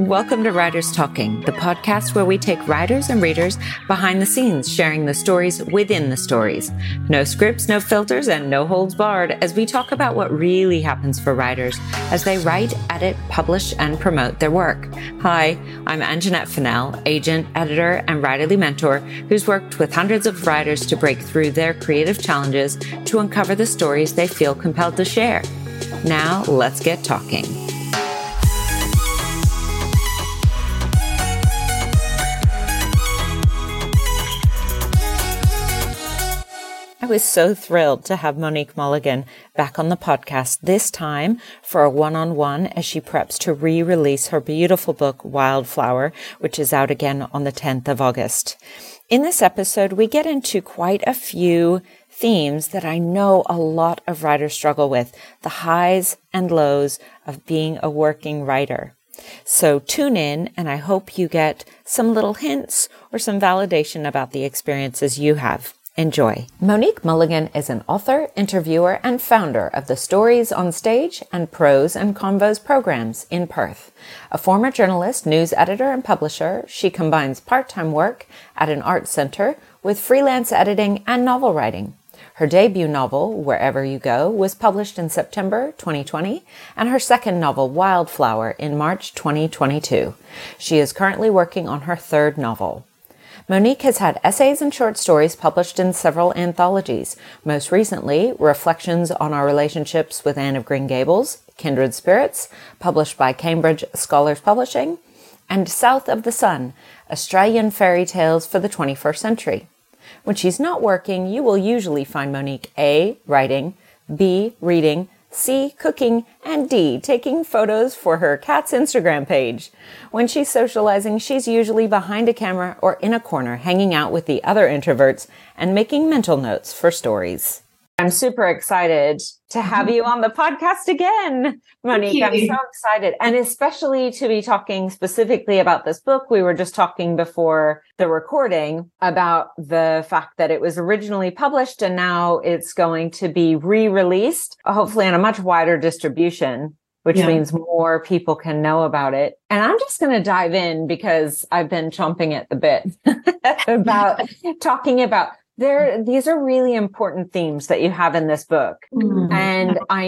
Welcome to Writers Talking, the podcast where we take writers and readers behind the scenes, sharing the stories within the stories. No scripts, no filters, and no holds barred as we talk about what really happens for writers as they write, edit, publish, and promote their work. Hi, I'm Anjanette Fennell, agent, editor, and writerly mentor who's worked with hundreds of writers to break through their creative challenges to uncover the stories they feel compelled to share. Now, let's get talking. Was so thrilled to have Monique Mulligan back on the podcast, this time for a one on one as she preps to re release her beautiful book, Wildflower, which is out again on the 10th of August. In this episode, we get into quite a few themes that I know a lot of writers struggle with the highs and lows of being a working writer. So tune in and I hope you get some little hints or some validation about the experiences you have. Enjoy. Monique Mulligan is an author, interviewer, and founder of the Stories on Stage and Prose and Convos programs in Perth. A former journalist, news editor, and publisher, she combines part-time work at an art center with freelance editing and novel writing. Her debut novel, Wherever You Go, was published in September 2020, and her second novel, Wildflower, in March 2022. She is currently working on her third novel. Monique has had essays and short stories published in several anthologies, most recently, Reflections on Our Relationships with Anne of Green Gables, Kindred Spirits, published by Cambridge Scholars Publishing, and South of the Sun, Australian Fairy Tales for the 21st Century. When she's not working, you will usually find Monique A. writing, B. reading, C, cooking, and D, taking photos for her cat's Instagram page. When she's socializing, she's usually behind a camera or in a corner hanging out with the other introverts and making mental notes for stories. I'm super excited to have mm-hmm. you on the podcast again, Monique. I'm so excited. And especially to be talking specifically about this book. We were just talking before the recording about the fact that it was originally published and now it's going to be re released, hopefully in a much wider distribution. Which yeah. means more people can know about it. And I'm just going to dive in because I've been chomping at the bit about talking about there these are really important themes that you have in this book mm-hmm. and i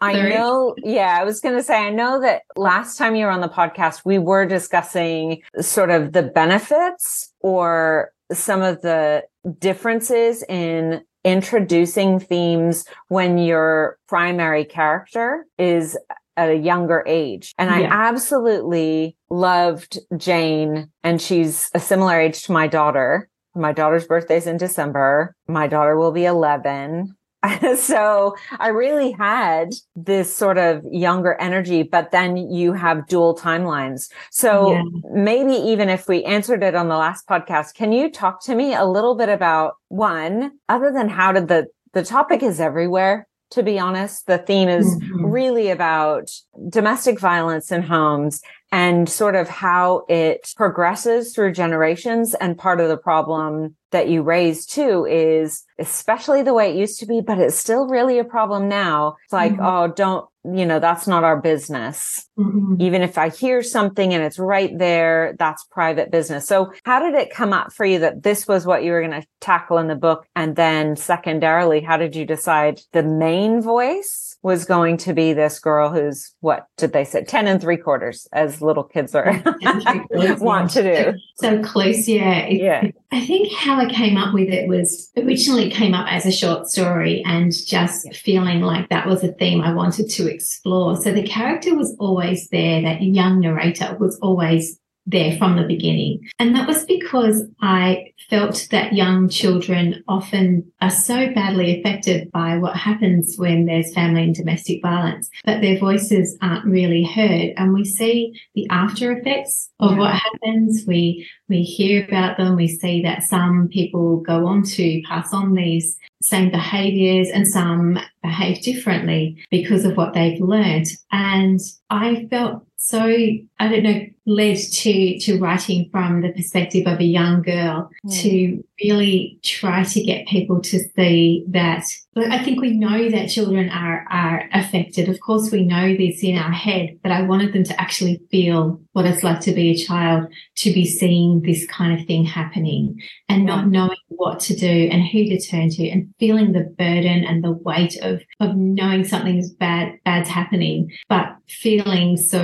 i know yeah i was going to say i know that last time you were on the podcast we were discussing sort of the benefits or some of the differences in introducing themes when your primary character is at a younger age. And yeah. I absolutely loved Jane and she's a similar age to my daughter. My daughter's birthday's in December. My daughter will be 11. so I really had this sort of younger energy, but then you have dual timelines. So yeah. maybe even if we answered it on the last podcast, can you talk to me a little bit about one, other than how did the, the topic is everywhere to be honest. The theme is mm-hmm. really about domestic violence in homes and sort of how it progresses through generations. And part of the problem that you raise too is especially the way it used to be, but it's still really a problem now. It's like, mm-hmm. oh, don't, you know, that's not our business. Mm-hmm. Even if I hear something and it's right there, that's private business. So how did it come up for you that this was what you were going to tackle in the book? And then secondarily, how did you decide the main voice was going to be this girl who's what did they say? 10 and three quarters as little kids are want to do. so close yeah. Yeah. I think how i came up with it was originally came up as a short story and just feeling like that was a theme i wanted to explore. So the character was always there that young narrator was always there from the beginning. And that was because I felt that young children often are so badly affected by what happens when there's family and domestic violence, but their voices aren't really heard. And we see the after effects of yeah. what happens. We, we hear about them. We see that some people go on to pass on these same behaviors and some behave differently because of what they've learned. And I felt so, I don't know, led to, to writing from the perspective of a young girl mm. to really try to get people to see that. I think we know that children are, are affected. Of course, we know this in our head, but I wanted them to actually feel what it's like to be a child, to be seeing this kind of thing happening and not knowing what to do and who to turn to and feeling the burden and the weight of, of knowing something's bad, bad's happening, but feeling so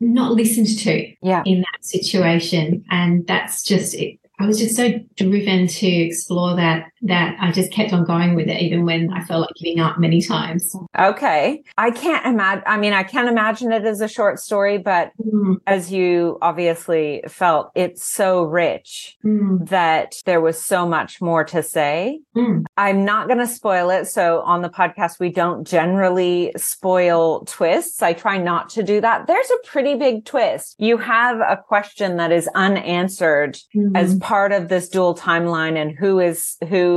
not listened to yeah. in that situation. And that's just, it, I was just so driven to explore that that I just kept on going with it, even when I felt like giving up many times. Okay. I can't imagine, I mean, I can't imagine it as a short story, but mm. as you obviously felt, it's so rich mm. that there was so much more to say. Mm. I'm not going to spoil it. So on the podcast, we don't generally spoil twists. I try not to do that. There's a pretty big twist. You have a question that is unanswered as mm. part of this dual timeline and who is who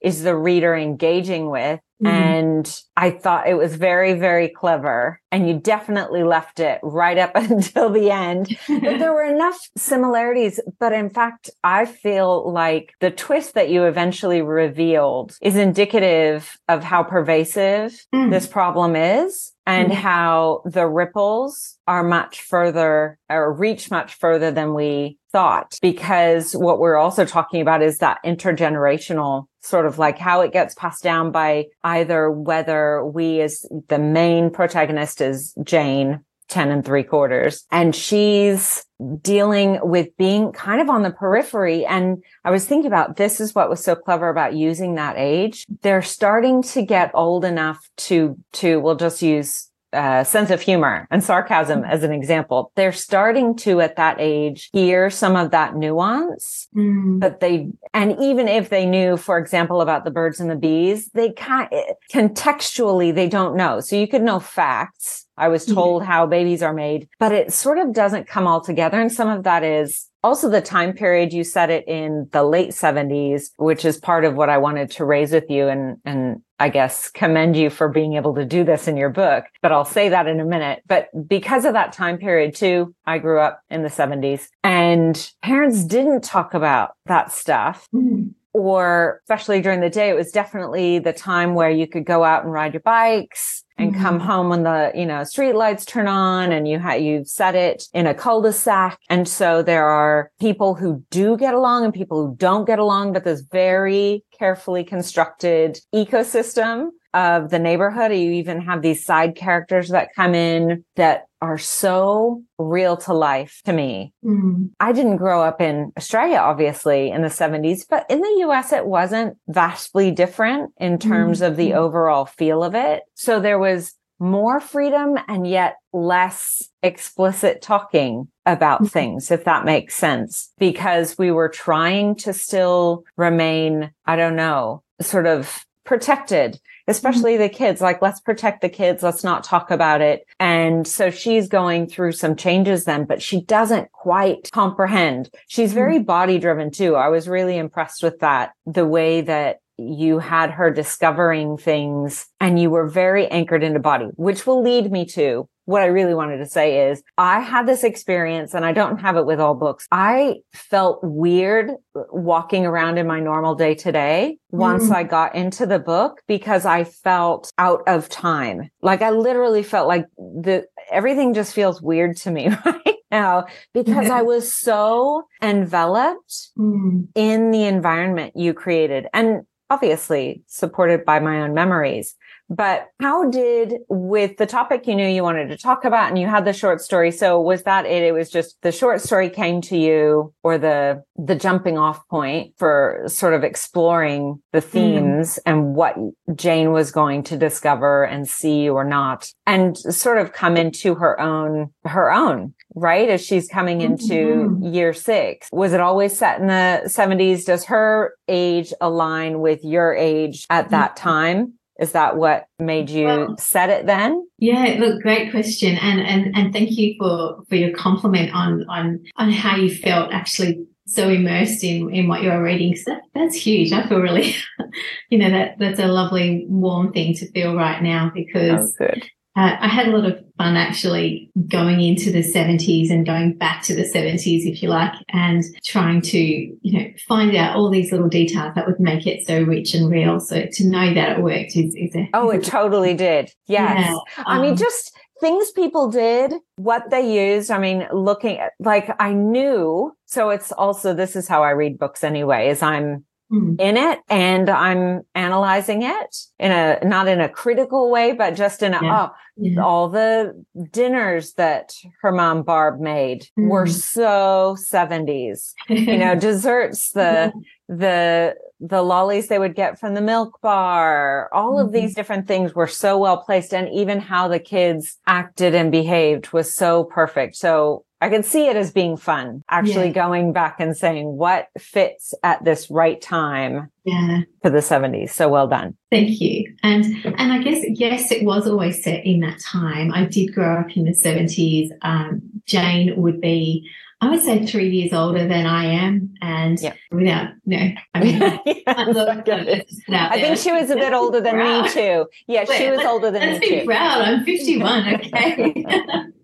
is the reader engaging with Mm-hmm. And I thought it was very, very clever. And you definitely left it right up until the end. but there were enough similarities. But in fact, I feel like the twist that you eventually revealed is indicative of how pervasive mm. this problem is and mm. how the ripples are much further or reach much further than we thought. Because what we're also talking about is that intergenerational sort of like how it gets passed down by either whether we as the main protagonist is Jane, 10 and three quarters, and she's dealing with being kind of on the periphery. And I was thinking about this is what was so clever about using that age. They're starting to get old enough to, to, we'll just use uh, sense of humor and sarcasm as an example. They're starting to at that age hear some of that nuance, mm. but they, and even if they knew, for example, about the birds and the bees, they kind contextually, they don't know. So you could know facts. I was told how babies are made, but it sort of doesn't come all together. And some of that is also the time period you said it in the late 70s which is part of what i wanted to raise with you and and i guess commend you for being able to do this in your book but i'll say that in a minute. But because of that time period too i grew up in the 70s and parents didn't talk about that stuff mm-hmm. or especially during the day, it was definitely the time where you could go out and ride your bikes and mm-hmm. come home when the, you know, street lights turn on and you have, you've set it in a cul-de-sac. And so there are people who do get along and people who don't get along, but this very carefully constructed ecosystem of the neighborhood. You even have these side characters that come in that are so real to life to me. Mm. I didn't grow up in Australia, obviously, in the 70s, but in the US, it wasn't vastly different in terms mm. of the overall feel of it. So there was more freedom and yet less explicit talking about mm-hmm. things, if that makes sense, because we were trying to still remain, I don't know, sort of protected especially the kids. Like let's protect the kids. Let's not talk about it. And so she's going through some changes then but she doesn't quite comprehend. She's mm-hmm. very body driven too. I was really impressed with that the way that you had her discovering things and you were very anchored into body which will lead me to what I really wanted to say is I had this experience and I don't have it with all books. I felt weird walking around in my normal day today once mm. I got into the book because I felt out of time. Like I literally felt like the everything just feels weird to me right now because I was so enveloped mm. in the environment you created and obviously supported by my own memories. But how did, with the topic you knew you wanted to talk about and you had the short story, so was that it? It was just the short story came to you or the, the jumping off point for sort of exploring the mm-hmm. themes mm. and what Jane was going to discover and see or not and sort of come into her own, her own right? As she's coming into mm-hmm. year six. Was it always set in the 70s? Does her age align with your age at that mm-hmm. time? Is that what made you well, set it then? Yeah, look, great question. And and and thank you for for your compliment on on on how you felt actually so immersed in in what you're reading. So that, that's huge. I feel really, you know, that that's a lovely warm thing to feel right now because Oh. Uh, I had a lot of fun actually going into the 70s and going back to the 70s, if you like, and trying to, you know, find out all these little details that would make it so rich and real. So to know that it worked is, is a. Oh, it totally did. Yes. Yeah, I mean, um, just things people did, what they used. I mean, looking at like I knew. So it's also this is how I read books anyway. Is I'm mm, in it and I'm analyzing it in a not in a critical way, but just in a Yeah. oh, yeah. all the dinners that her mom Barb made were Mm. so 70s. You know, desserts, the the the lollies they would get from the milk bar, all of Mhm. these different things were so well placed. And even how the kids acted and behaved was so perfect. So I could see it as being fun, actually Yeah. going back and saying what fits at this right time yeah. for the 70s. So well done. Thank you. And and I guess yes, it was always set in that time. I did grow up in the seventies. Um, Jane would be, I would say, three years older than I am, and Yep. without no, I mean. I. I think she was a bit older than me too. Yeah, she was older than me. Let's me be too. proud. I'm 51. Okay.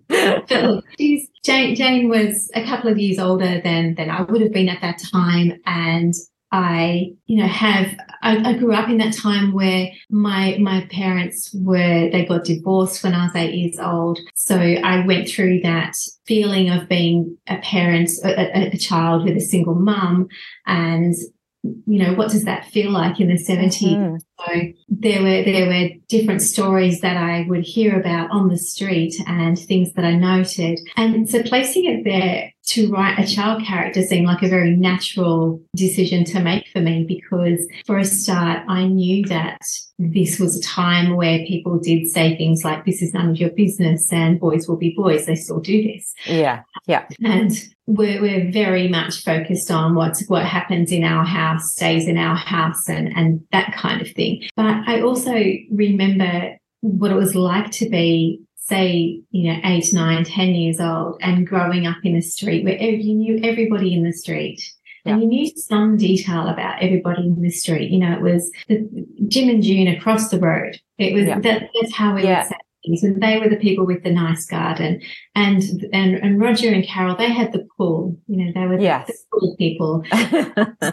She's Jane. Jane was a couple of years older than than I would have been at that time, and I, you know, have I, I grew up in that time where my my parents were they got divorced when I was eight years old, so I went through that feeling of being a parent, a, a, child with a single mum, and you know what does that feel like in the 70s Mhm. So there were there were different stories that I would hear about on the street and things that I noted. And so placing it there to write a child character seemed like a very natural decision to make for me because for a start I knew that this was a time where people did say things like this is none of your business and boys will be boys. They still do this Yeah. Yeah and we're, we're very much focused on what's what happens in our house stays in our house and and that kind of thing but i also remember what it was like to be say you know eight nine ten years old and growing up in a street where you knew everybody in the street and you knew some detail about everybody in the street. You know, it was the, Jim and June across the road. It was Yeah. that, that's how we Yeah. would say things. And they were the people with the nice garden. And and and Roger and Carol, they had the pool. You know, they were Yes. the pool people.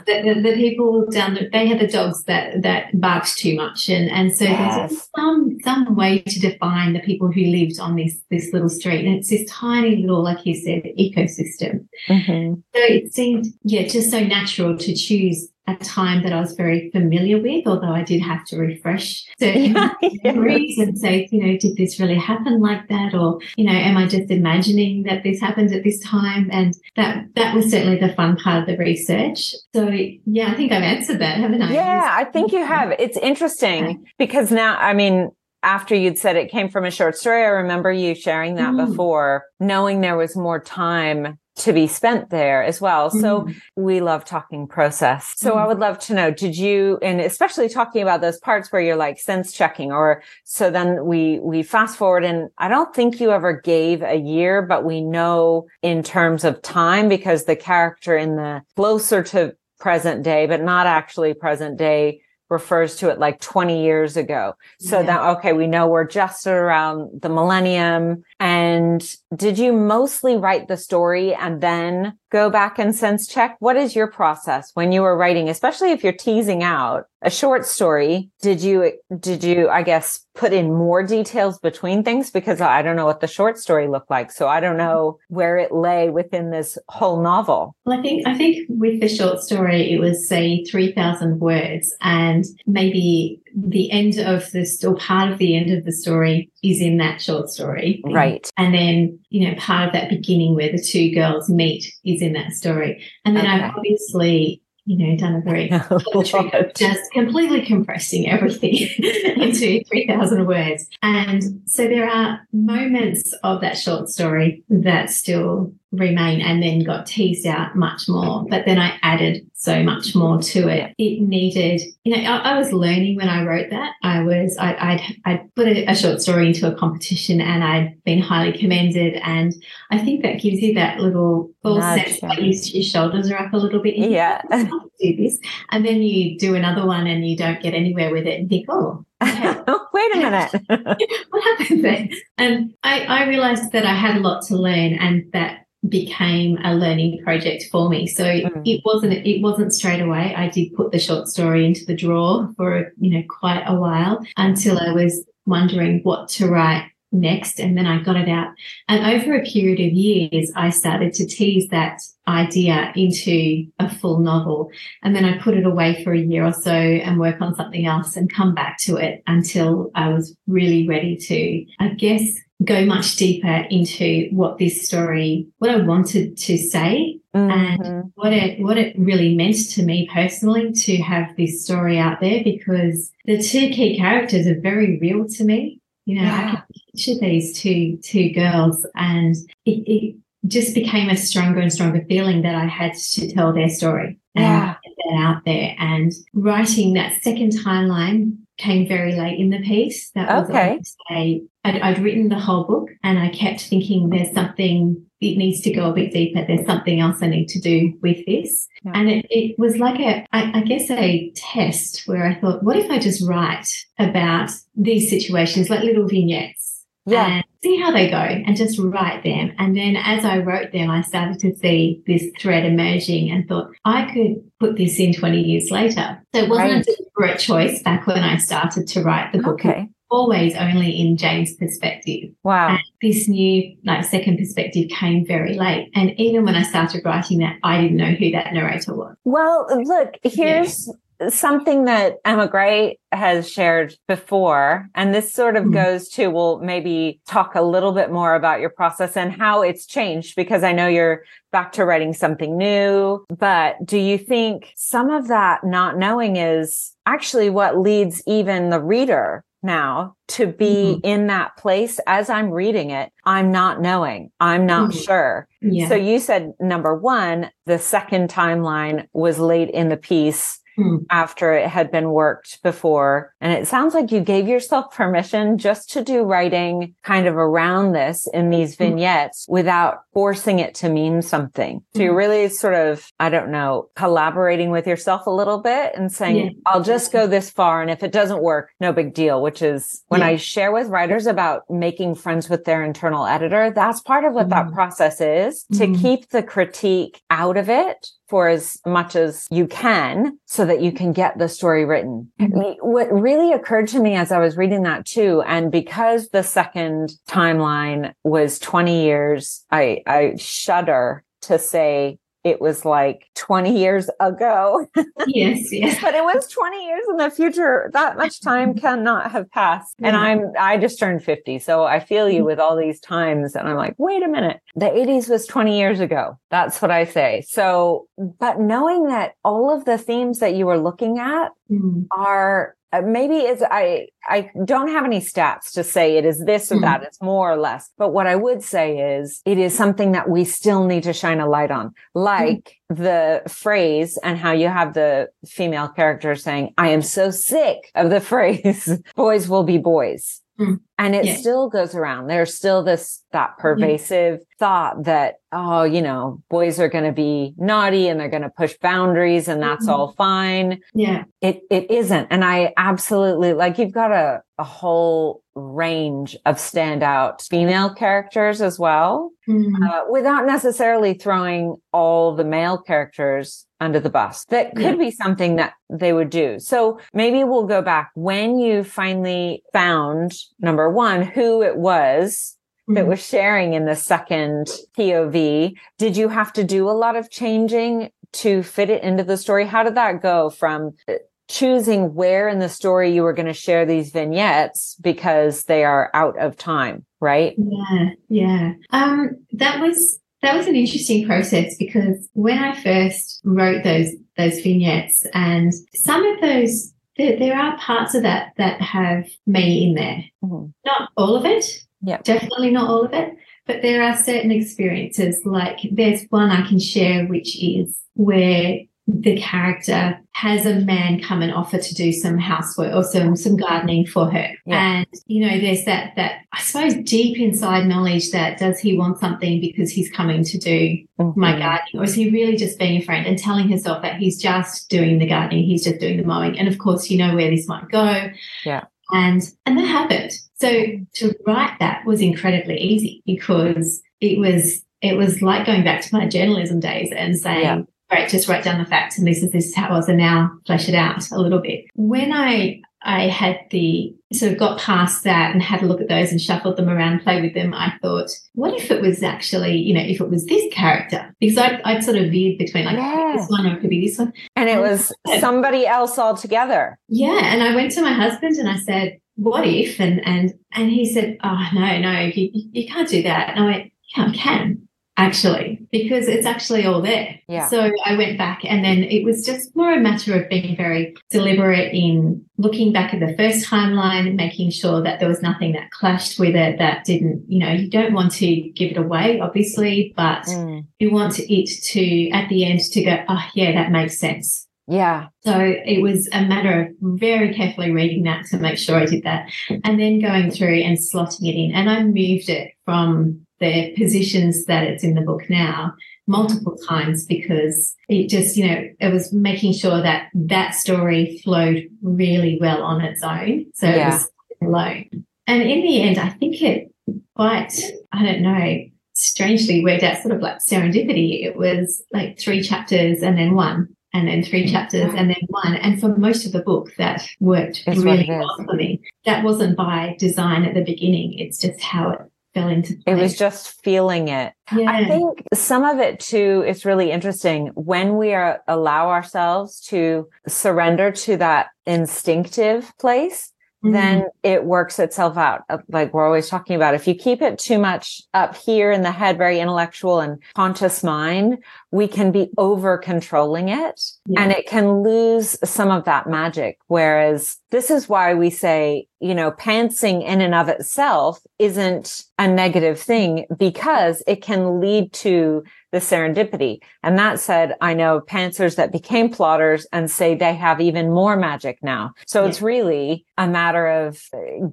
The, the, the people down the, they had the dogs that that barked too much, and and so there's some some way to define the people who lived on this this little street, and it's this tiny little, like you said, ecosystem. Mhm. So it seemed, yeah, just so natural to choose a time that I was very familiar with, although I did have to refresh certain memories and say, you know, did this really happen like that? Or, you know, am I just imagining that this happened at this time? And that that was certainly the fun part of the research. So yeah, I think I've answered that, haven't I? Yeah, I think you have. It's interesting because now, I mean, after you'd said it came from a short story, I remember you sharing that Mm. before, knowing there was more time to be spent there as well. So Mm. we love talking process. So I Mm. would love to know, did you, and especially talking about those parts where you're like sense checking or so then we, we fast forward and I don't think you ever gave a year, but we know in terms of time because the character in the closer to present day, but not actually present day refers to it like 20 years ago. So Yeah. that, okay, we know we're just around the millennium. And did you mostly write the story and then go back and sense check? What is your process when you were writing, especially if you're teasing out a short story? Did you, did you, I guess, put in more details between things? Because I don't know what the short story looked like. So I don't know where it lay within this whole novel. Well, I think I think with the short story, it was say three thousand words, and maybe the end of this or part of the end of the story is in that short story, Right. And then you know part of that beginning where the two girls meet is in that story, and then Okay. I've obviously you know done a very just completely compressing everything into 3,000 words. And so there are moments of that short story that still remain and then got teased out much more. But then I added so much more to it. It needed, you know, I, I was learning when I wrote that. I was, I, I'd, I'd put a, a, short story into a competition and I'd been highly commended. And I think that gives you that little full sense that you, your shoulders are up a little bit. Yeah. Oh, do this. And then you do another one and you don't get anywhere with it and think, oh, Okay. Wait a minute. what happened there? And I, I realized that I had a lot to learn and that became a learning project for me. So mm. it wasn't it wasn't straight away. I did put the short story into the drawer for you know quite a while until I was wondering what to write next and then I got it out. And over a period of years I started to tease that idea into a full novel and then I put it away for a year or so and work on something else and come back to it until I was really ready to I guess go much deeper into what this story, what I wanted to say mm-hmm. and what it, what it really meant to me personally to have this story out there because the two key characters are very real to me. You know, yeah. I can picture these two, two girls and it, it just became a stronger and stronger feeling that I had to tell their story yeah. and get that out there. And writing that second timeline came very late in the piece. That was okay. Say, I'd, I'd written the whole book and I kept thinking there's something, it needs to go a bit deeper. There's something else I need to do with this. Yeah. And it, it was like a, I, I guess a test where I thought, what if I just write about these situations, like little vignettes? Yeah. see how they go and just write them. And then as I wrote them, I started to see this thread emerging and thought I could put this in 20 years later. So it wasn't right. a deliberate choice back when I started to write the book. Okay. Always only in Jane's perspective. Wow. And this new, like, second perspective came very late. And even when I started writing that, I didn't know who that narrator was. Well, look, here's something that Emma Gray has shared before, and this sort of mm-hmm. goes to, we'll maybe talk a little bit more about your process and how it's changed because I know you're back to writing something new. But do you think some of that not knowing is actually what leads even the reader now to be mm-hmm. in that place as I'm reading it. I'm not knowing. I'm not mm-hmm. sure. Yeah. So you said number one, the second timeline was late in the piece hmm. after it had been worked before. And it sounds like you gave yourself permission just to do writing kind of around this in these hmm. vignettes without forcing it to mean something. So you're hmm. really sort of, I don't know, collaborating with yourself a little bit and saying, yeah. I'll just go this far. And if it doesn't work, no big deal, which is when yeah. I share with writers about making friends with their internal editor, that's part of what mm. that process is to mm. keep the critique out of it for as much as you can so that you can get the story written. Mm-hmm. What really occurred to me as I was reading that too, and because the second timeline was 20 years, I, I shudder to say it was like 20 years ago. yes, yes. but it was 20 years in the future. That much time cannot have passed. And I'm I just turned 50. So I feel you mm-hmm. with all these times and I'm like, "Wait a minute. The 80s was 20 years ago." That's what I say. So, but knowing that all of the themes that you were looking at mm. are maybe it's I I don't have any stats to say it is this or mm-hmm. that. It's more or less. But what I would say is it is something that we still need to shine a light on, like mm-hmm. the phrase and how you have the female character saying, "I am so sick of the phrase, boys will be boys." Mm. And it yeah. still goes around. There's still this, that pervasive thought that, oh, you know, boys are going to be naughty and they're going to push boundaries and that's mm-hmm. all fine. Yeah. It, it isn't. And I absolutely like, you've got a, a whole range of standout female characters as well, mm-hmm. uh, without necessarily throwing all the male characters under the bus. That could yeah. be something that they would do. So maybe we'll go back when you finally found number one, who it was that mm-hmm. was sharing in the second POV. Did you have to do a lot of changing to fit it into the story? How did that go from uh, choosing where in the story you were going to share these vignettes because they are out of time, right? Yeah, yeah. Um, that was that was an interesting process because when I first wrote those those vignettes, and some of those there, there are parts of that that have me in there. Mm-hmm. Not all of it. Yeah, definitely not all of it. But there are certain experiences, like there's one I can share, which is where the character has a man come and offer to do some housework or some some gardening for her. Yeah. and you know there's that that i suppose deep inside knowledge that does he want something because he's coming to do mm-hmm. my gardening? Or is he really just being a friend and telling herself that he's just doing the gardening he's just doing the mowing and of course you know where this might go? Yeah. And and that happened. So to write that was incredibly easy because it was it was like going back to my journalism days and saying yeah great, just write down the facts and this is this is how it was and now flesh it out a little bit. When I I had the sort of got past that and had a look at those and shuffled them around, played with them, I thought, what if it was actually, you know, if it was this character? Because I'd, I'd sort of veered between like yeah. this one or it could be this one. And it was somebody else altogether. Yeah. And I went to my husband and I said, what if? And and and he said, oh no, no, you, you can't do that. And I went, yeah, I can actually, because it's actually all there. Yeah. So I went back and then it was just more a matter of being very deliberate in looking back at the first timeline and making sure that there was nothing that clashed with it that didn't, you know, you don't want to give it away, obviously, but mm. you want it to, at the end, to go, oh, yeah, that makes sense. Yeah. So it was a matter of very carefully reading that to make sure I did that and then going through and slotting it in. And I moved it from the positions that it's in the book now multiple times because it just, you know, it was making sure that that story flowed really well on its own. So yeah. it was alone. And in the end, I think it quite, I don't know, strangely worked out sort of like serendipity. It was like three chapters and then one and then three chapters and then one. And for most of the book, that worked That's really well for me. That wasn't by design at the beginning. It's just how it fell into place. It was just feeling it. Yeah. I think some of it too is really interesting when we are allow ourselves to surrender to that instinctive place mm-hmm. then it works itself out. Uh, like we're always talking about, if you keep it too much up here in the head, very intellectual and conscious mind, we can be over controlling it yeah. and it can lose some of that magic. Whereas this is why we say, you know, pantsing in and of itself isn't a negative thing because it can lead to the serendipity. And that said, I know pantsers that became plotters and say they have even more magic now. So yeah. it's really a matter of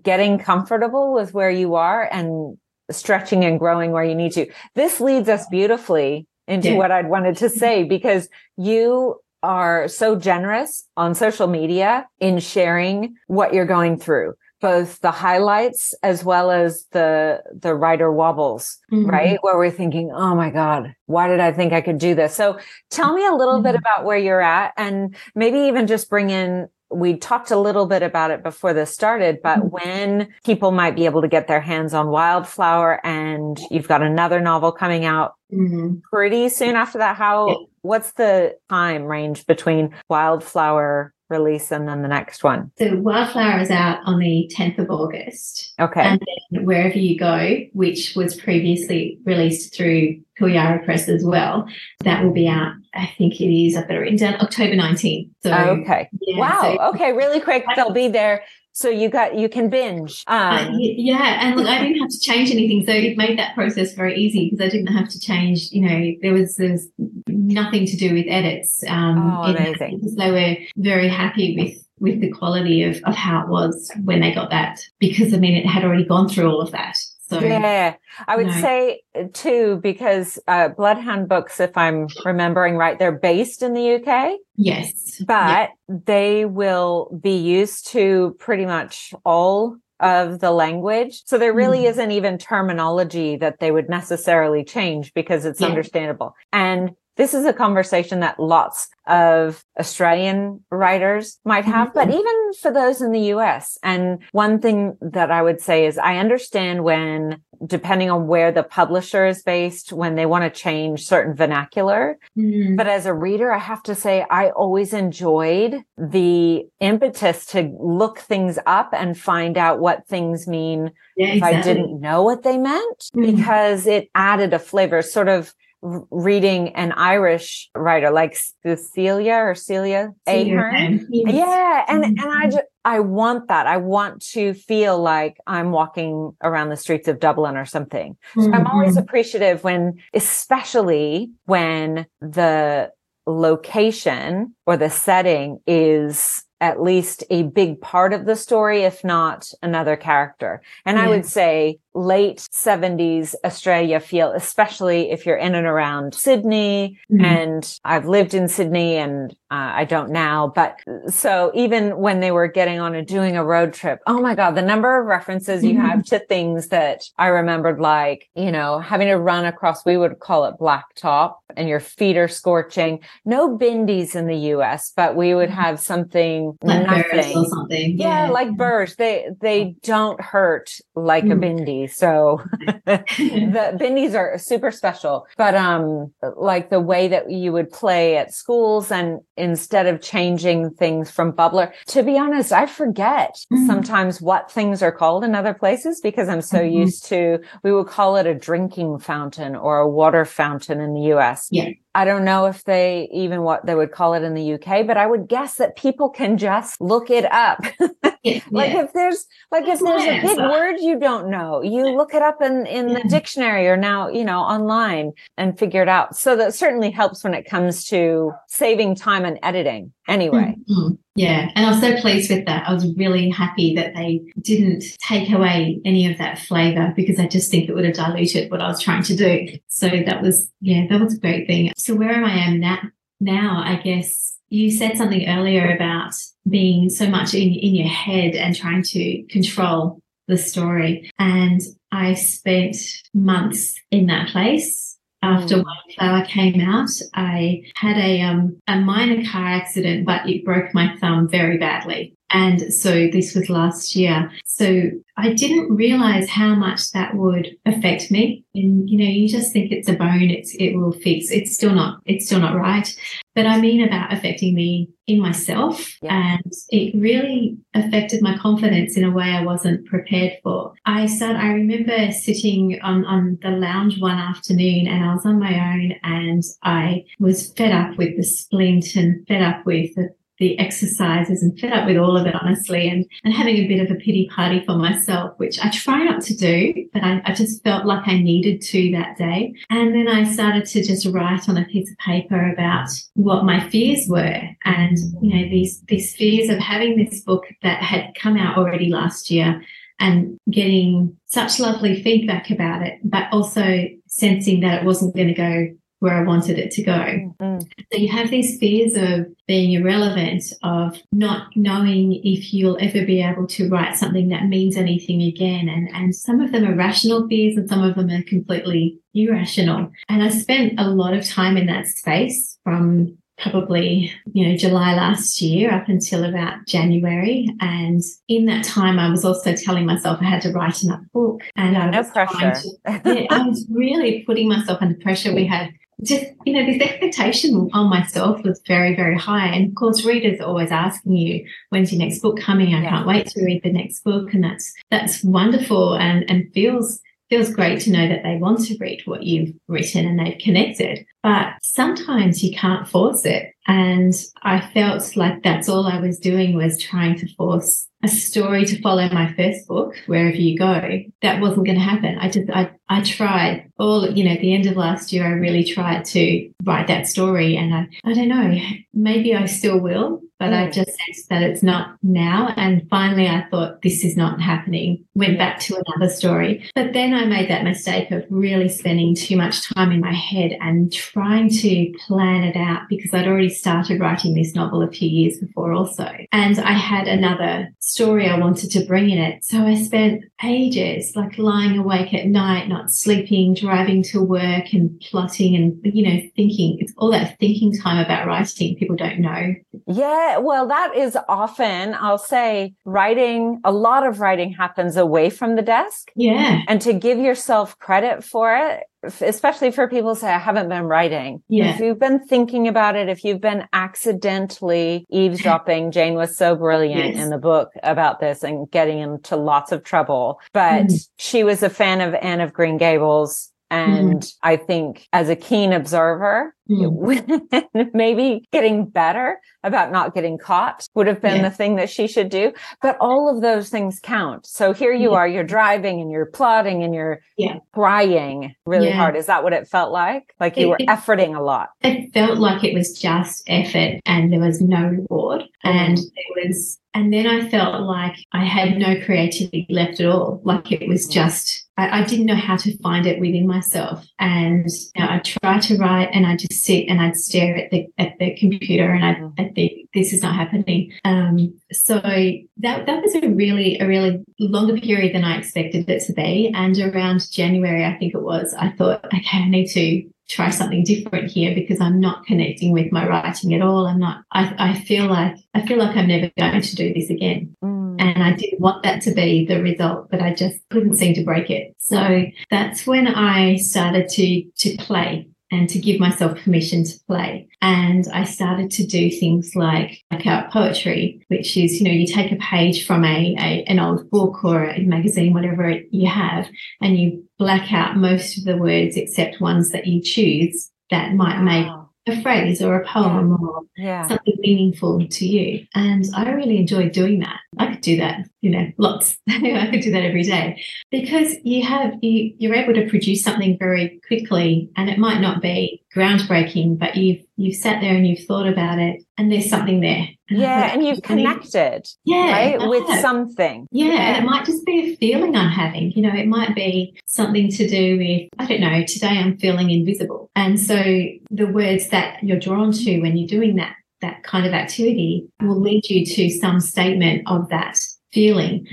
getting comfortable with where you are and stretching and growing where you need to. This leads us beautifully into yeah. what I'd wanted to say because you are so generous on social media in sharing what you're going through both the highlights as well as the the writer wobbles mm-hmm. right where we're thinking oh my god why did i think i could do this so tell me a little mm-hmm. bit about where you're at and maybe even just bring in we talked a little bit about it before this started, but mm-hmm. when people might be able to get their hands on Wildflower and you've got another novel coming out mm-hmm. pretty soon after that, how, what's the time range between Wildflower release and then the next one? So Wildflower is out on the 10th of August. Okay. And Wherever You Go, which was previously released through Kooyara Press as well, that will be out, I think it is, I've got it written down, October 19th. So, okay. Yeah, wow. So, okay. Really quick. They'll be there so you got you can binge. Uh, um, uh, yeah, and look, I didn't have to change anything, so it made that process very easy because I didn't have to change. You know, there was there's nothing to do with edits. Um, oh, amazing! Because they were very happy with with the quality of, of how it was when they got that because I mean it had already gone through all of that. So, yeah, I would say uh, too because uh, Bloodhound books, if I'm remembering right, they're based in the UK. Yes, but yeah. they will be used to pretty much all of the language. So there really mm. isn't even terminology that they would necessarily change because it's yeah. understandable. And this is a conversation that lots of Australian writers might have, mm-hmm. but even for those in the US. And one thing that I would say is I understand when, depending on where the publisher is based, when they want to change certain vernacular. Mm-hmm. But as a reader, I have to say, I always enjoyed the impetus to look things up and find out what things mean yeah, if I didn't know what they meant mm-hmm. because it added a flavor, sort of reading an Irish writer like Cecelia or Celia Ahern. Yes. Yeah. And, mm-hmm. and I just, I want that. I want to feel like I'm walking around the streets of Dublin or something. Mm-hmm. I'm always mm-hmm. appreciative when, especially when the location or the setting is at least a big part of the story, if not another character. And yeah. I would say late 70s Australia feel, especially if you're in and around Sydney. Mm-hmm. And I've lived in Sydney and uh, I don't now, but so even when they were getting on and doing a road trip, oh my God, the number of references you mm-hmm. have to things that I remembered, like, you know, having to run across, we would call it blacktop and your feet are scorching. No bindies in the US, but we would mm-hmm. have something, like nothing. or something. Yeah, yeah, like burrs. They, they don't hurt like mm. a bindi. So the bindies are super special, but, um, like the way that you would play at schools and instead of changing things from bubbler, to be honest, I forget mm-hmm. sometimes what things are called in other places because I'm so mm-hmm. used to, we would call it a drinking fountain or a water fountain in the US. Yeah. I don't know if they even what they would call it in the UK, but I would guess that people can just look it up. yeah, like if there's like if there's a big word you don't know, you look it up in in yeah. the dictionary or now, you know, online and figure it out. So that certainly helps when it comes to saving time and editing anyway. Mm-hmm. Yeah. And I was so pleased with that. I was really happy that they didn't take away any of that flavor because I just think it would have diluted what I was trying to do. So that was, yeah, that was a great thing. So where am I am now, now, I guess you said something earlier about being so much in, in your head and trying to control the story. And I spent months in that place after mm. Wildflower came out, I had a um, a minor car accident, but it broke my thumb very badly. And so this was last year. So I didn't realize how much that would affect me. And, you know, you just think it's a bone, it's, it will fix. It's still not, it's still not right. But I mean about affecting me in myself. Yeah. And it really affected my confidence in a way I wasn't prepared for. I started, I remember sitting on, on the lounge one afternoon and I was on my own and I was fed up with the splint and fed up with the the exercises and fed up with all of it, honestly, and, and having a bit of a pity party for myself, which I try not to do, but I, I just felt like I needed to that day. And then I started to just write on a piece of paper about what my fears were. And, you know, these, these fears of having this book that had come out already last year and getting such lovely feedback about it, but also sensing that it wasn't going to go where I wanted it to go. Mm-hmm. So you have these fears of being irrelevant, of not knowing if you'll ever be able to write something that means anything again. And, and some of them are rational fears and some of them are completely irrational. And I spent a lot of time in that space from probably, you know, July last year up until about January. And in that time, I was also telling myself I had to write another book. And I no pressure. To, yeah, I was really putting myself under pressure. We had just, you know, this expectation on myself was very, very high. And of course, readers are always asking you, when's your next book coming? I yeah. can't wait to read the next book. And that's, that's wonderful and, and feels, feels great to know that they want to read what you've written and they've connected. But sometimes you can't force it. And I felt like that's all I was doing was trying to force a story to follow my first book, Wherever You Go. That wasn't going to happen. I just, I, I tried all, you know, at the end of last year, I really tried to write that story. And I, I don't know, maybe I still will, but I mm. just sensed that it's not now. And finally, I thought this is not happening. Went back to another story. But then I made that mistake of really spending too much time in my head and trying to plan it out because I'd already started writing this novel a few years before also. And I had another story I wanted to bring in it. So I spent ages like lying awake at night, not sleeping, driving to work and plotting and, you know, thinking. It's all that thinking time about writing people don't know. Yeah well, that is often, I'll say, writing, a lot of writing happens away from the desk. Yeah. And to give yourself credit for it, especially for people say, I haven't been writing. Yeah. If you've been thinking about it, if you've been accidentally eavesdropping, Jane was so brilliant yes. in the book about this and getting into lots of trouble. But mm. she was a fan of Anne of Green Gables And mm. I think as a keen observer, mm. maybe getting better about not getting caught would have been yeah. the thing that she should do. But all of those things count. So here you yeah. are, you're driving and you're plotting and you're yeah. trying really hard. Is that what it felt like? Like you it, were it, efforting a lot. It felt like it was just effort and there was no reward. And it was and then I felt like I had no creativity left at all. Like it was mm. just, I, I didn't know how to find it within myself. And you know, I try to write and I just sit and I'd stare at the, at the computer and I'd, mm. I'd think, this is not happening. Um, so that, that was a really, a really longer period than I expected it to be. And around January, I think it was, I thought, okay, I need to try something different here because I'm not connecting with my writing at all. I'm not, I, I feel like, I feel like I'm never going to do this again. Mm. And I didn't want that to be the result, but I just couldn't seem to break it. So that's when I started to, to play and to give myself permission to play. And I started to do things like like out poetry, which is, you know, you take a page from a, a an old book or a magazine, whatever you have, and you black out most of the words except ones that you choose that might make ah. A phrase or a poem or yeah. something meaningful to you. And I really enjoyed doing that. I could do that, you know, lots. I could do that every day because you have you you're able to produce something very quickly and it might not be groundbreaking, but you've you've sat there and you've thought about it and there's something there. Yeah, and you've connected. Yeah. Right? With something. Yeah, yeah. And it might just be a feeling I'm having. You know, it might be something to do with, I don't know, today I'm feeling invisible. And so the words that you're drawn to when you're doing that that kind of activity will lead you to some statement of that feeling.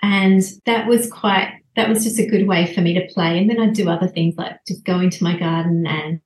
And that was quite that was just a good way for me to play. And then I'd do other things like just go into my garden and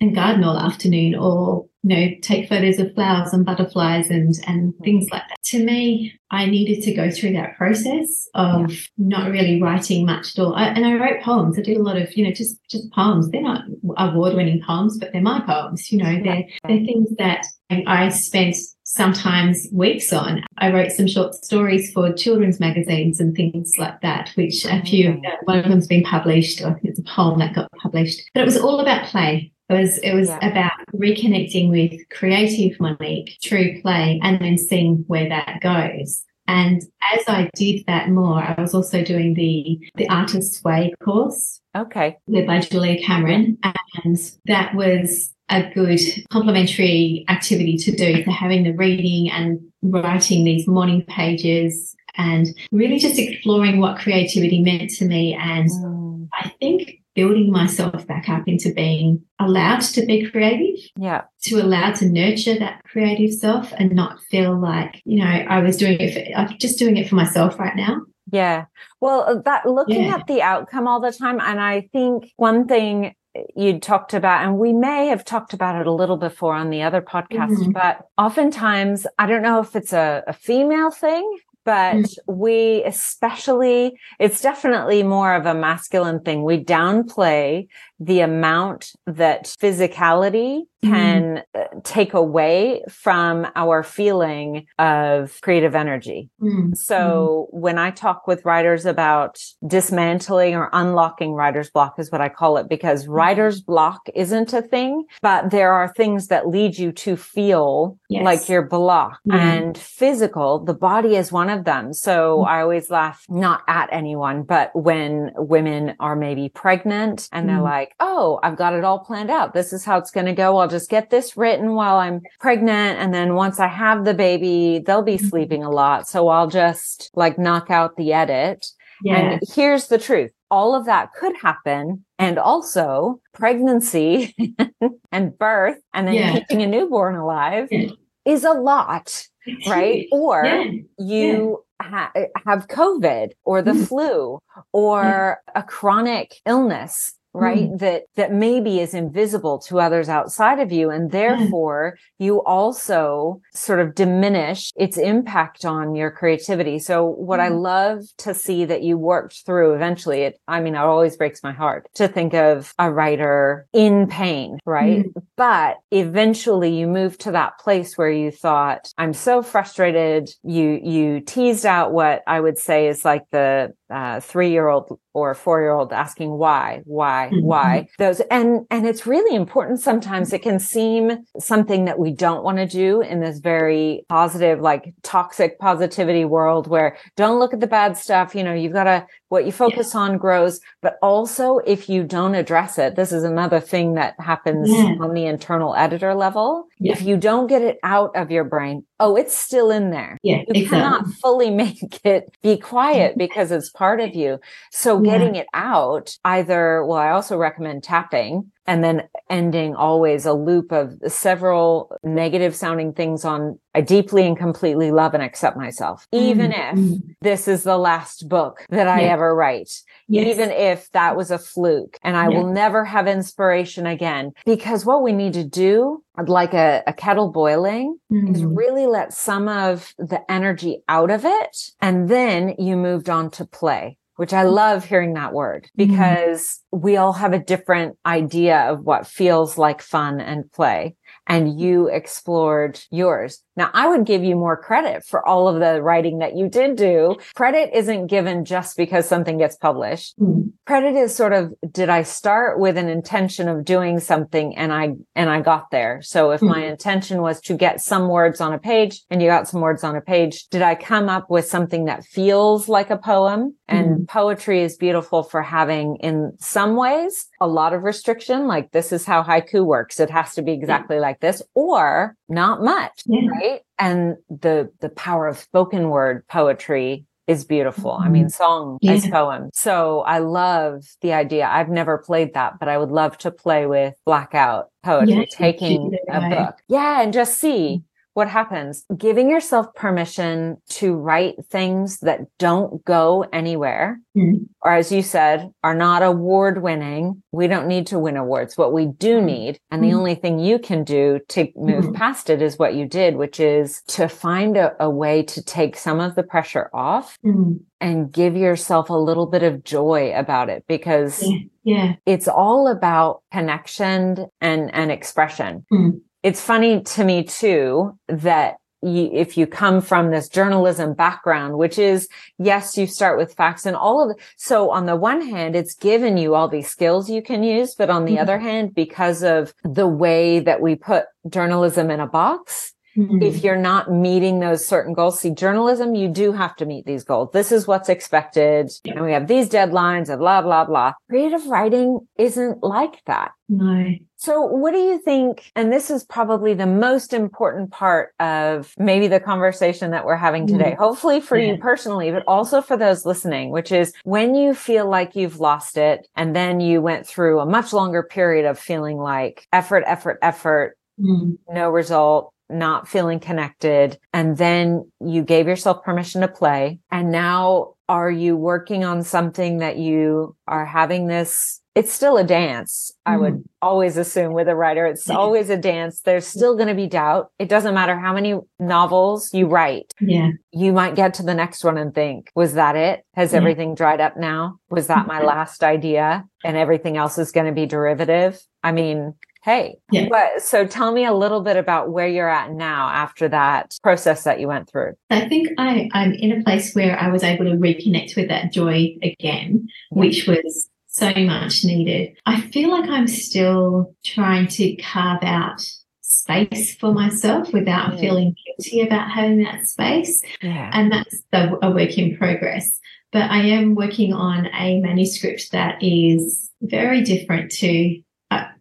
and garden all afternoon or you know take photos of flowers and butterflies and and things like that to me i needed to go through that process of yeah. not really writing much at all I, and i wrote poems i did a lot of you know just just poems they're not award-winning poems but they're my poems you know they're they're things that i spent sometimes weeks on. I wrote some short stories for children's magazines and things like that, which a few, uh, one of them's been published, or I think it's a poem that got published. But it was all about play. It was it was yeah. about reconnecting with creative Monique through play and then seeing where that goes. And as I did that more, I was also doing the the Artist's Way course. Okay. Led by Julia Cameron. And that was a good complementary activity to do for having the reading and writing these morning pages and really just exploring what creativity meant to me. And mm. I think building myself back up into being allowed to be creative. Yeah. To allow to nurture that creative self and not feel like, you know, I was doing it for, I'm just doing it for myself right now. Yeah. Well, uh, that looking yeah. at the outcome all the time. And I think one thing you talked about, and we may have talked about it a little before on the other podcast, mm-hmm. but oftentimes, I don't know if it's a, a female thing, but mm. we especially, it's definitely more of a masculine thing. We downplay the amount that physicality mm-hmm. can mm. take away from our feeling of creative energy. Mm. So mm. when I talk with writers about dismantling or unlocking writer's block is what I call it because mm-hmm. writer's block isn't a thing, but there are things that lead you to feel yes. like you're blocked and physical. The body is one of them. So I always laugh not at anyone, but when women are maybe pregnant and they're like, like, oh, I've got it all planned out. This is how it's going to go. I'll just get this written while I'm pregnant. And then once I have the baby, they'll be mm-hmm. sleeping a lot. So I'll just like knock out the edit. Yeah. And here's the truth. All of that could happen. And also pregnancy and birth and then yeah. keeping a newborn alive yeah. is a lot, right? Or you ha- have COVID or the mm. flu or a chronic illness right mm. that that maybe is invisible to others outside of you and therefore mm. you also sort of diminish its impact on your creativity so what mm. i love to see that you worked through eventually it i mean it always breaks my heart to think of a writer in pain right mm. but eventually you moved to that place where you thought i'm so frustrated you you teased out what i would say is like the uh, three year old or four year old asking why, why, mm-hmm. why those. And, and it's really important. Sometimes it can seem something that we don't want to do in this very positive, like toxic positivity world where don't look at the bad stuff. You know, you've got to, what you focus yeah. on grows, but also if you don't address it, this is another thing that happens yeah. on the internal editor level. Yeah. If you don't get it out of your brain, oh, it's still in there. Yeah, you exactly. cannot fully make it be quiet mm-hmm. because it's part of you. So getting it out, either, well, I also recommend tapping and then ending always a loop of several negative sounding things on I deeply and completely love and accept myself, even mm-hmm. if this is the last book that I yeah. ever write, yes. even if that was a fluke and I yeah. will never have inspiration again. Because what we need to do, like a, a kettle boiling, mm-hmm. is really let some of the energy out of it. And then you moved on to play which I love hearing that word mm-hmm. because mm-hmm. we all have a different idea of what feels like fun and play and you explored yours. Now I would give you more credit for all of the writing that you did do. Credit isn't given just because something gets published. Mm. Credit is sort of, did I start with an intention of doing something and I, and I got there. So if mm. my intention was to get some words on a page and you got some words on a page, did I come up with something that feels like a poem? And mm. poetry is beautiful for having in some ways a lot of restriction. Like this is how haiku works. It has to be exactly like this or not much. Yeah. Right. And the, the power of spoken word poetry is beautiful. Mm-hmm. I mean, song yeah. is poem. So I love the idea. I've never played that, but I would love to play with blackout poetry, yeah, taking a book. Yeah. And just see what happens? Giving yourself permission to write things that don't go anywhere, mm-hmm. or as you said, are not award winning. We don't need to win awards. What we do mm-hmm. need, and the mm-hmm. only thing you can do to move mm-hmm. past it is what you did, which is to find a, a way to take some of the pressure off mm-hmm. and give yourself a little bit of joy about it because yeah. yeah. it's all about connection and, and expression. Mm it's funny to me too that you, if you come from this journalism background, which is, yes, you start with facts and all of it. So on the one hand, it's given you all these skills you can use. But on the mm-hmm. other hand, because of the way that we put journalism in a box, Mm-hmm. If you're not meeting those certain goals, see journalism, you do have to meet these goals. This is what's expected. And we have these deadlines of blah, blah, blah. Creative writing isn't like that. No. So what do you think? And this is probably the most important part of maybe the conversation that we're having today, mm-hmm. hopefully for yeah. you personally, but also for those listening, which is when you feel like you've lost it and then you went through a much longer period of feeling like effort, effort, effort, mm. no result, not feeling connected. And then you gave yourself permission to play. And now are you working on something that you are having this? It's still a dance. Mm-hmm. I would mm-hmm. always assume with a writer, it's yeah. always a dance. There's still going to be doubt. It doesn't matter how many novels you write. Yeah. You might get to the next one and think, was that it? Has yeah. everything dried up now? Was that my mm-hmm. last idea? And everything else is going to be derivative. I mean, Hey, yeah. but so tell me a little bit about where you're at now after that process that you went through. I think I, I'm in a place where I was able to reconnect with that joy again, which was so much needed. I feel like I'm still trying to carve out space for myself without yeah. feeling guilty about having that space. Yeah. And that's the, a work in progress. But I am working on a manuscript that is very different to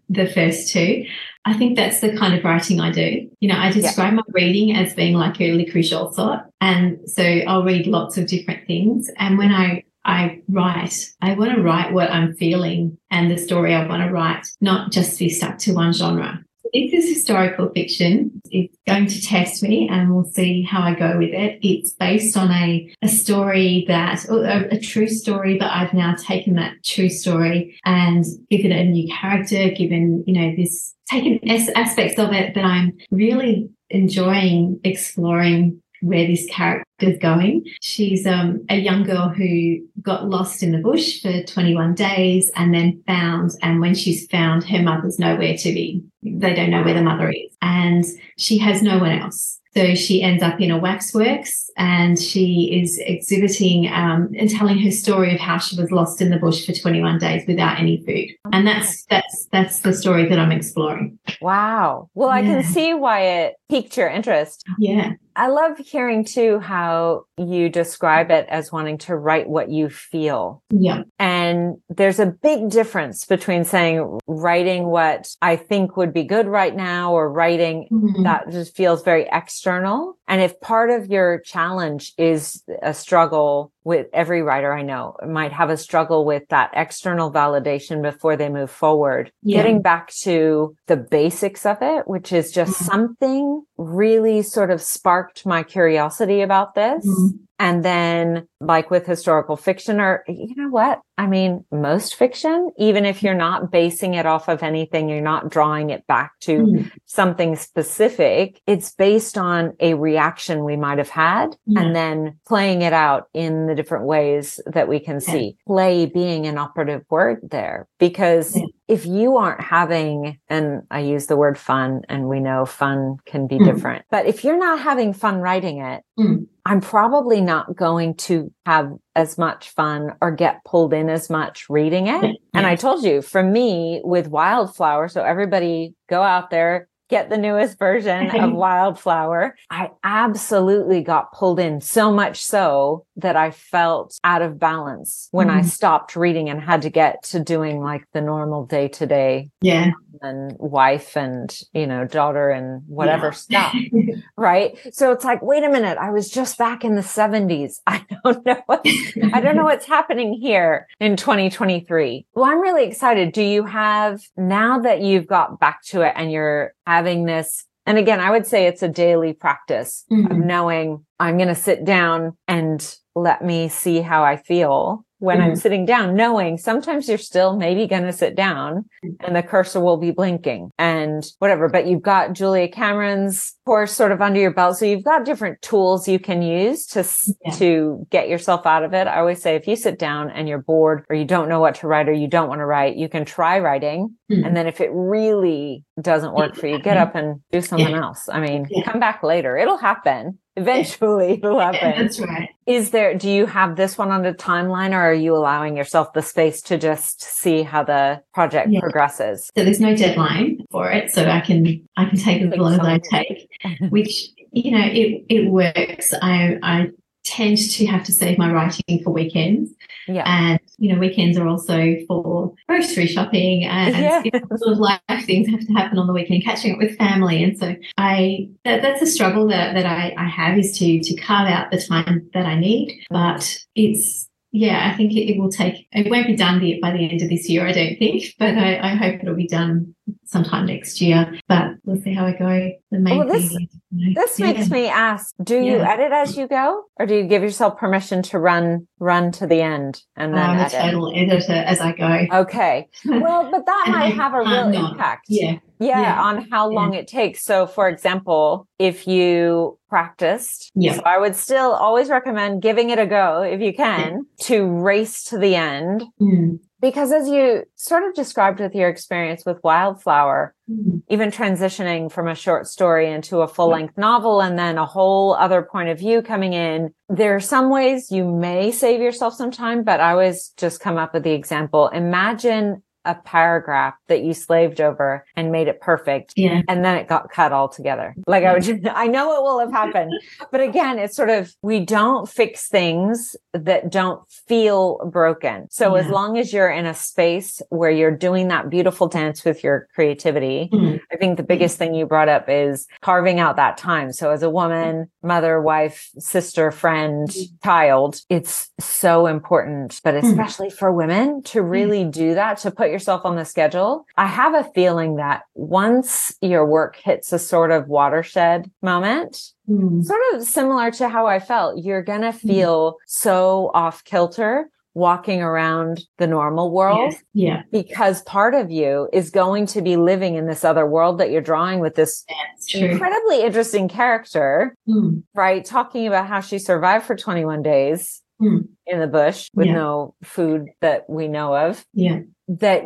the first two. I think that's the kind of writing I do. You know, I describe yeah. my reading as being like a licorice allsort. And so I'll read lots of different things. And when I I write, I want to write what I'm feeling and the story I want to write, not just be stuck to one genre. This is historical fiction. It's going to test me and we'll see how I go with it. It's based on a, a story that, a, a true story, but I've now taken that true story and given it a new character, given, you know, this, taken aspects of it that I'm really enjoying exploring where this character is going. She's um, a young girl who got lost in the bush for 21 days and then found. And when she's found, her mother's nowhere to be. They don't know where the mother is. And she has no one else. So she ends up in a waxworks and she is exhibiting um, and telling her story of how she was lost in the bush for 21 days without any food. And that's that's that's the story that I'm exploring. Wow. Well, yeah. I can see why it piqued your interest. Yeah. I love hearing too how you describe it as wanting to write what you feel. Yeah. And there's a big difference between saying writing what I think would be good right now or writing mm-hmm. that just feels very external. And if part of your challenge is a struggle with every writer I know might have a struggle with that external validation before they move forward. Yeah. Getting back to the basics of it, which is just mm-hmm. something really sort of sparked my curiosity about this. Mm-hmm. And then like with historical fiction or you know what? I mean, most fiction, even if you're not basing it off of anything, you're not drawing it back to mm. something specific. It's based on a reaction we might have had yeah. and then playing it out in the different ways that we can yeah. see. Play being an operative word there because yeah. if you aren't having, and I use the word fun and we know fun can be mm. different, but if you're not having fun writing it, mm. I'm probably not going to have as much fun or get pulled in as much reading it. And I told you, for me with Wildflower, so everybody go out there, get the newest version of Wildflower. I absolutely got pulled in so much so that I felt out of balance when mm. I stopped reading and had to get to doing like the normal day to day. Yeah. And wife and, you know, daughter and whatever yeah. stuff. right. So it's like, wait a minute. I was just back in the seventies. I don't know I don't know what's happening here in 2023. Well, I'm really excited. Do you have now that you've got back to it and you're having this and again, I would say it's a daily practice mm-hmm. of knowing I'm going to sit down and let me see how I feel when mm-hmm. I'm sitting down, knowing sometimes you're still maybe going to sit down and the cursor will be blinking and whatever, but you've got Julia Cameron's course sort of under your belt. So you've got different tools you can use to, yeah. to get yourself out of it. I always say if you sit down and you're bored or you don't know what to write or you don't want to write, you can try writing. Mm-hmm. And then if it really doesn't work for you, get up and do something yeah. else. I mean, yeah. come back later. It'll happen. Eventually it'll happen. That's right. Is there, do you have this one on the timeline or are you allowing yourself the space to just see how the project yeah. progresses? So there's no deadline for it. So I can, I can take as long as I take, which, you know, it, it works. I, I tend to have to save my writing for weekends. Yeah. And, you know, weekends are also for grocery shopping and yeah. you know, sort of life things have to happen on the weekend, catching up with family. And so I, that, that's a struggle that, that I, I have is to, to carve out the time that I need. But it's, yeah, I think it, it, will take, it won't be done by the end of this year, I don't think, but I, I hope it'll be done sometime next year. But we'll see how I go. The main well, this, thing is, this yeah. makes me ask: Do you edit as you go, or do you give yourself permission to run run to the end and then I'm edit? a total editor as I go. Okay, well, but that might have a real not. impact. Yeah. Yeah. Yeah, on how long it takes. So, for example, if you practiced, yeah. so I would still always recommend giving it a go if you can to race to the end. Mm because as you sort of described with your experience with Wildflower, mm-hmm. even transitioning from a short story into a full length yeah. novel and then a whole other point of view coming in, there are some ways you may save yourself some time, but I always just come up with the example. Imagine a paragraph that you slaved over and made it perfect. Yeah. And then it got cut altogether. Like I would, just, I know it will have happened, but again, it's sort of, we don't fix things that don't feel broken. So yeah. as long as you're in a space where you're doing that beautiful dance with your creativity, mm-hmm. I think the biggest thing you brought up is carving out that time. So as a woman, mother, wife, sister, friend, mm-hmm. child, it's so important, but mm-hmm. especially mm-hmm. for women to really do that, to put yourself on the schedule. I have a feeling that once your work hits a sort of watershed moment, mm. sort of similar to how I felt, you're going to hmm. feel mm. so off kilter walking around the normal world. Yes. Yeah. Because part of you is going to be living in this other world that you're drawing with this incredibly interesting character, mm. right? Talking about how she survived for 21 days mm. in the bush with yeah. no food that we know of. Yeah that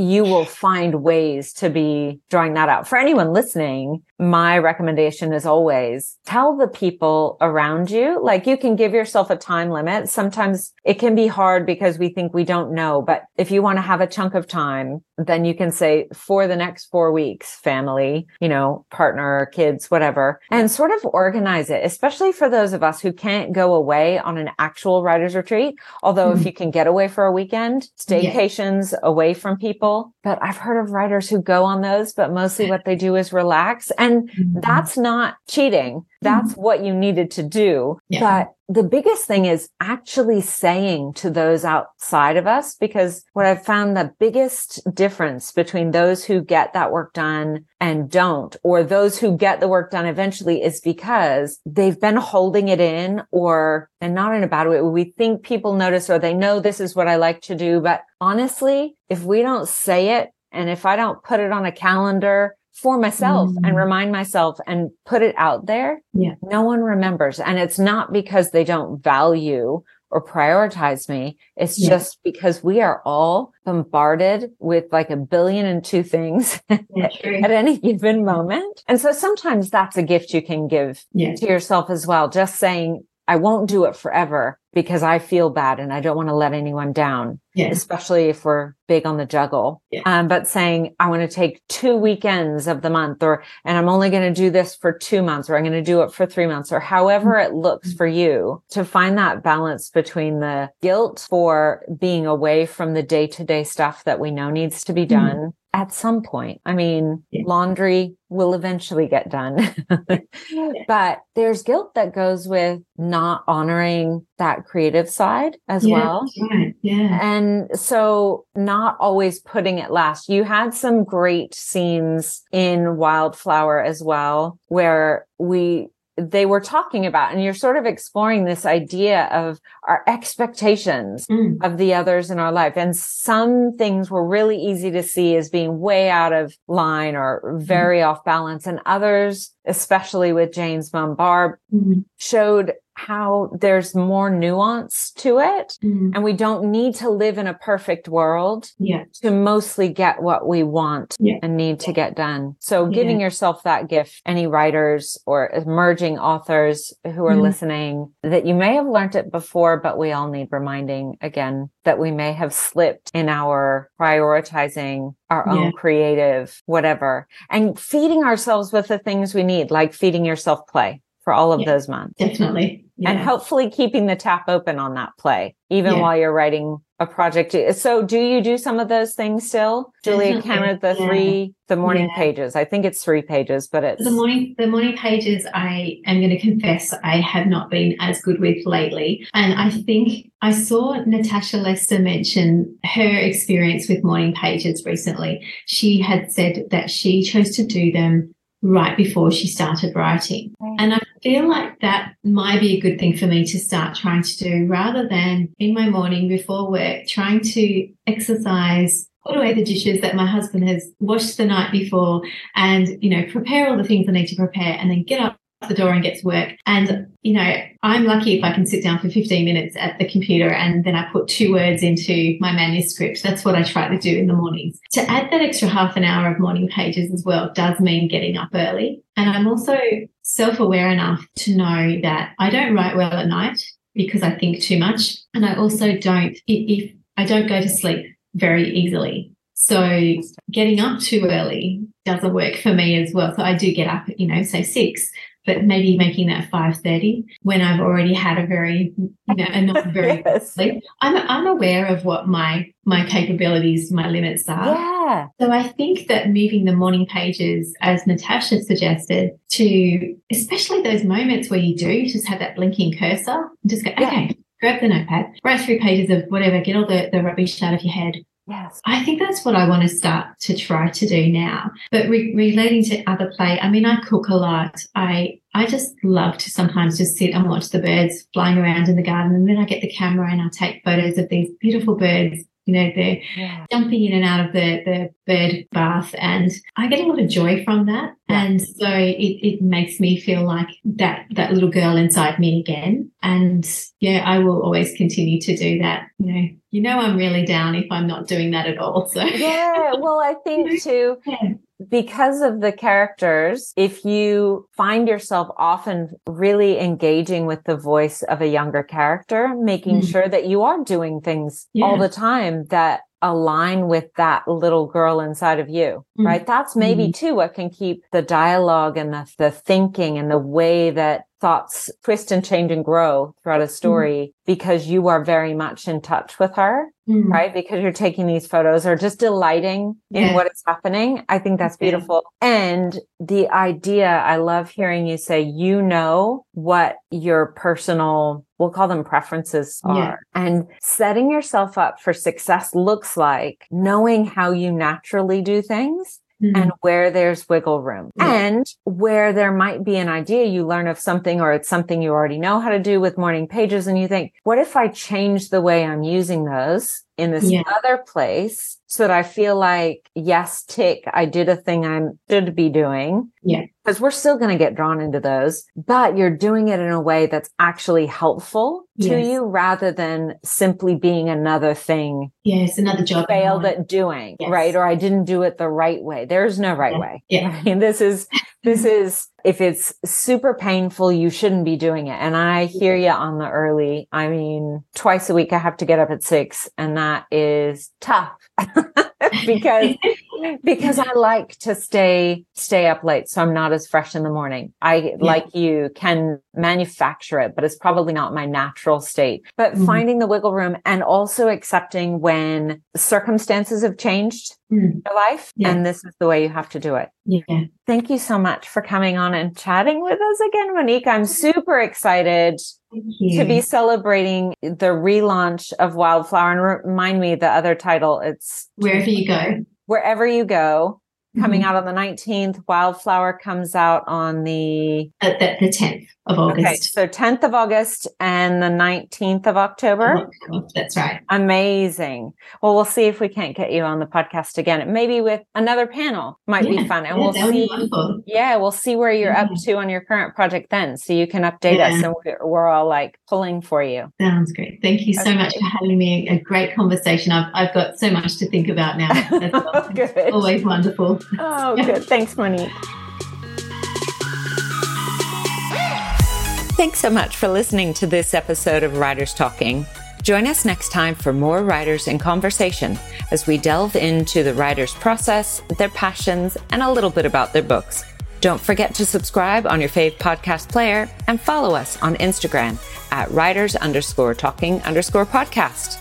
you will find ways to be drawing that out. For anyone listening, my recommendation is always tell the people around you, like you can give yourself a time limit. Sometimes it can be hard because we think we don't know, but if you want to have a chunk of time, then you can say for the next four weeks, family, you know, partner, kids, whatever, and sort of organize it, especially for those of us who can't go away on an actual writer's retreat. Although mm-hmm. if you can get away for a weekend, staycations yeah. away from people. But I've heard of writers who go on those, but mostly what they do is relax. And mm-hmm. that's not cheating. That's mm-hmm. what you needed to do. Yeah. But the biggest thing is actually saying to those outside of us, because what I've found the biggest difference between those who get that work done and don't, or those who get the work done eventually is because they've been holding it in or, and not in a bad way, we think people notice or they know this is what I like to do. But honestly, if we don't say it and if I don't put it on a calendar for myself mm-hmm. and mm. remind myself and put it out there, yeah. no one remembers. And it's not because they don't value or prioritize me. It's yeah. just because we are all bombarded with like a billion and two things yeah, at any given moment. And so sometimes that's a gift you can give yeah. to yourself as well. Just saying, I won't do it forever because I feel bad and I don't want to let anyone down, yeah. especially if we're big on the juggle. Yeah. Um, but saying I want to take two weekends of the month or, and I'm only going to do this for two months or I'm going to do it for three months or however it looks for you to find that balance between the guilt for being away from the day to day stuff that we know needs to be mm-hmm. done. Mm-hmm at some point. I mean, yeah. laundry will eventually get done, but there's guilt that goes with not honoring that creative side as yeah, well. Right. Yeah. And so not always putting it last. You had some great scenes in Wildflower as well, where we they were talking about and you're sort of exploring this idea of our expectations mm. of the others in our life and some things were really easy to see as being way out of line or mm. very mm. off balance and others especially with Jane's mom Barb mm. showed how there's more nuance to it mm. and we don't need to live in a perfect world yeah. to mostly get what we want yeah. and need to get done. So giving yeah. yourself that gift, any writers or emerging authors who are mm. listening that you may have learned it before, but we all need reminding again that we may have slipped in our prioritizing our own creative whatever and feeding ourselves with the things we need, like feeding yourself play for all of those months. Definitely yeah. and hopefully keeping the tap open on that play, even yeah. while you're writing a project. So do you do some of those things still? Julia mm-hmm. counted the yeah. three, the morning pages. I think it's three pages, but it's the morning, the morning pages. I am going to confess I have not been as good with lately. And I think I saw Natasha Lester mention her experience with morning pages recently. She had said that she chose to do them right before she started writing. And I feel like that might be a good thing for me to start trying to do rather than in my morning before work, trying to exercise, put away the dishes that my husband has washed the night before and, you know, prepare all the things I need to prepare and then get up the door and get to work. And, you know, I'm lucky if I can sit down for 15 minutes at the computer and then I put two words into my manuscript. That's what I try to do in the mornings. To add that extra half an hour of morning pages as well does mean getting up early. And I'm also self aware enough to know that I don't write well at night because I think too much. And I also don't, if I don't go to sleep very easily. So getting up too early doesn't work for me as well. So I do get up, you know, say six, but maybe making that 5.30 when I've already had a very, you know, a not very yes. sleep. I'm, I'm aware of what my, my capabilities, my limits are. Yeah. So I think that moving the morning pages, as Natasha suggested, to especially those moments where you do just have that blinking cursor, and just go, okay, grab the notepad, write three pages of whatever, get all the, the rubbish out of your head, Yes. I think that's what I want to start to try to do now. But re- relating to other play, I mean, I cook a lot. I I just love to sometimes just sit and watch the birds flying around in the garden, and then I get the camera and I take photos of these beautiful birds You know, they're yeah. jumping in and out of the, the bird bath. And I get a lot of joy from that. Yeah. And so it, it makes me feel like that, that little girl inside me again. And yeah, I will always continue to do that. You know, you know, I'm really down if I'm not doing that at all. So yeah, well, I think too, because of the characters, if you find yourself often really engaging with the voice of a younger character, making mm. sure that you are doing things yeah. all the time that align with that little girl inside of you, mm. right? That's maybe mm. too what can keep the dialogue and the, the thinking and the way that thoughts twist and change and grow throughout a mm-hmm. story mm. because you are very much in touch with her, mm. right? Because you're taking these photos or just delighting in what is happening. I think that's beautiful. Yeah. And the idea, I love hearing you say, you know what your personal we'll call them preferences are. Yeah. And setting yourself up for success looks like knowing how you naturally do things Mm-hmm. and where there's wiggle room yeah. and where there might be an idea you learn of something or it's something you already know how to do with morning pages and you think, what if I change the way I'm using those in this yeah. other place so that I feel like, yes, tick, I did a thing I should be doing. Yeah. Because we're still going to get drawn into those, but you're doing it in a way that's actually helpful to yes. you rather than simply being another thing. Yes, another job. Failed at doing, yes. right? Or I didn't do it the right way. There's no right yeah. way. Yeah. I mean, this is, this is, if it's super painful, you shouldn't be doing it. And I hear you on the early. I mean, twice a week I have to get up at six and that is tough because because I like to stay stay up late so I'm not as fresh in the morning. I yeah. like you can manufacture it but it's probably not my natural state. But mm-hmm. finding the wiggle room and also accepting when circumstances have changed mm. your life yeah. and this is the way you have to do it. Yeah. Thank you so much for coming on and chatting with us again Monique. I'm super excited to be celebrating the relaunch of Wildflower. And remind me the other title. It's Wherever You Go. Wherever You Go. Coming mm-hmm. out on the 19th. Wildflower comes out on the... Uh, the, the 10th of August. Okay, so 10th of August and the 19th of October. That's right. Amazing. Well, we'll see if we can't get you on the podcast again. Maybe with another panel might yeah, be fun. And yeah, we'll see. Yeah, we'll see where you're yeah. up to on your current project then. So you can update us and we're, we're, all like pulling for you. Sounds great. Thank you so okay. much for having me. A great conversation. I've, I've got so much to think about now. That's always wonderful. Oh, good. Thanks, Monique. Thanks so much for listening to this episode of Writers Talking. Join us next time for more writers in conversation as we delve into the writer's process, their passions, and a little bit about their books. Don't forget to subscribe on your fave podcast player and follow us on Instagram at writers underscore talking underscore podcast.